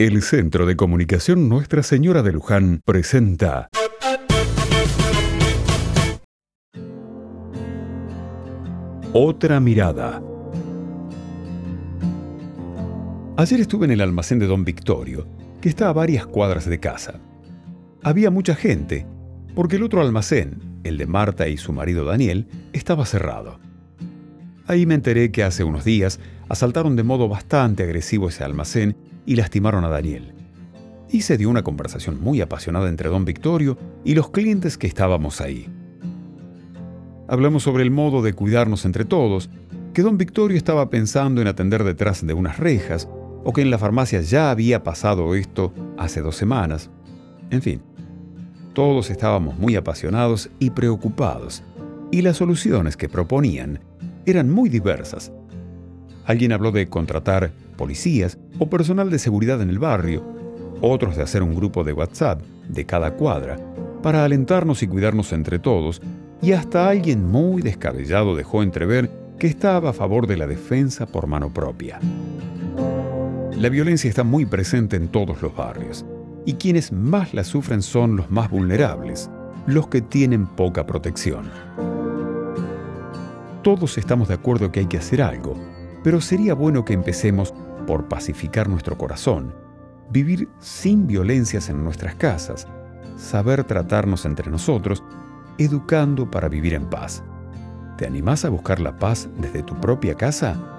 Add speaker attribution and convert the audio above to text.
Speaker 1: El Centro de Comunicación Nuestra Señora de Luján presenta Otra mirada. Ayer estuve en el almacén de Don Victorio, que está a varias cuadras de casa. Había mucha gente, porque el otro almacén, el de Marta y su marido Daniel, estaba cerrado. Ahí me enteré que hace unos días asaltaron de modo bastante agresivo ese almacén y lastimaron a Daniel. Y se dio una conversación muy apasionada entre don Victorio y los clientes que estábamos ahí. Hablamos sobre el modo de cuidarnos entre todos, que don Victorio estaba pensando en atender detrás de unas rejas, o que en la farmacia ya había pasado esto hace dos semanas. En fin, todos estábamos muy apasionados y preocupados, y las soluciones que proponían eran muy diversas. Alguien habló de contratar policías o personal de seguridad en el barrio, otros de hacer un grupo de WhatsApp de cada cuadra para alentarnos y cuidarnos entre todos, y hasta alguien muy descabellado dejó entrever que estaba a favor de la defensa por mano propia. La violencia está muy presente en todos los barrios, y quienes más la sufren son los más vulnerables, los que tienen poca protección. Todos estamos de acuerdo que hay que hacer algo, pero sería bueno que empecemos por pacificar nuestro corazón, vivir sin violencias en nuestras casas, saber tratarnos entre nosotros, educando para vivir en paz. ¿Te animás a buscar la paz desde tu propia casa?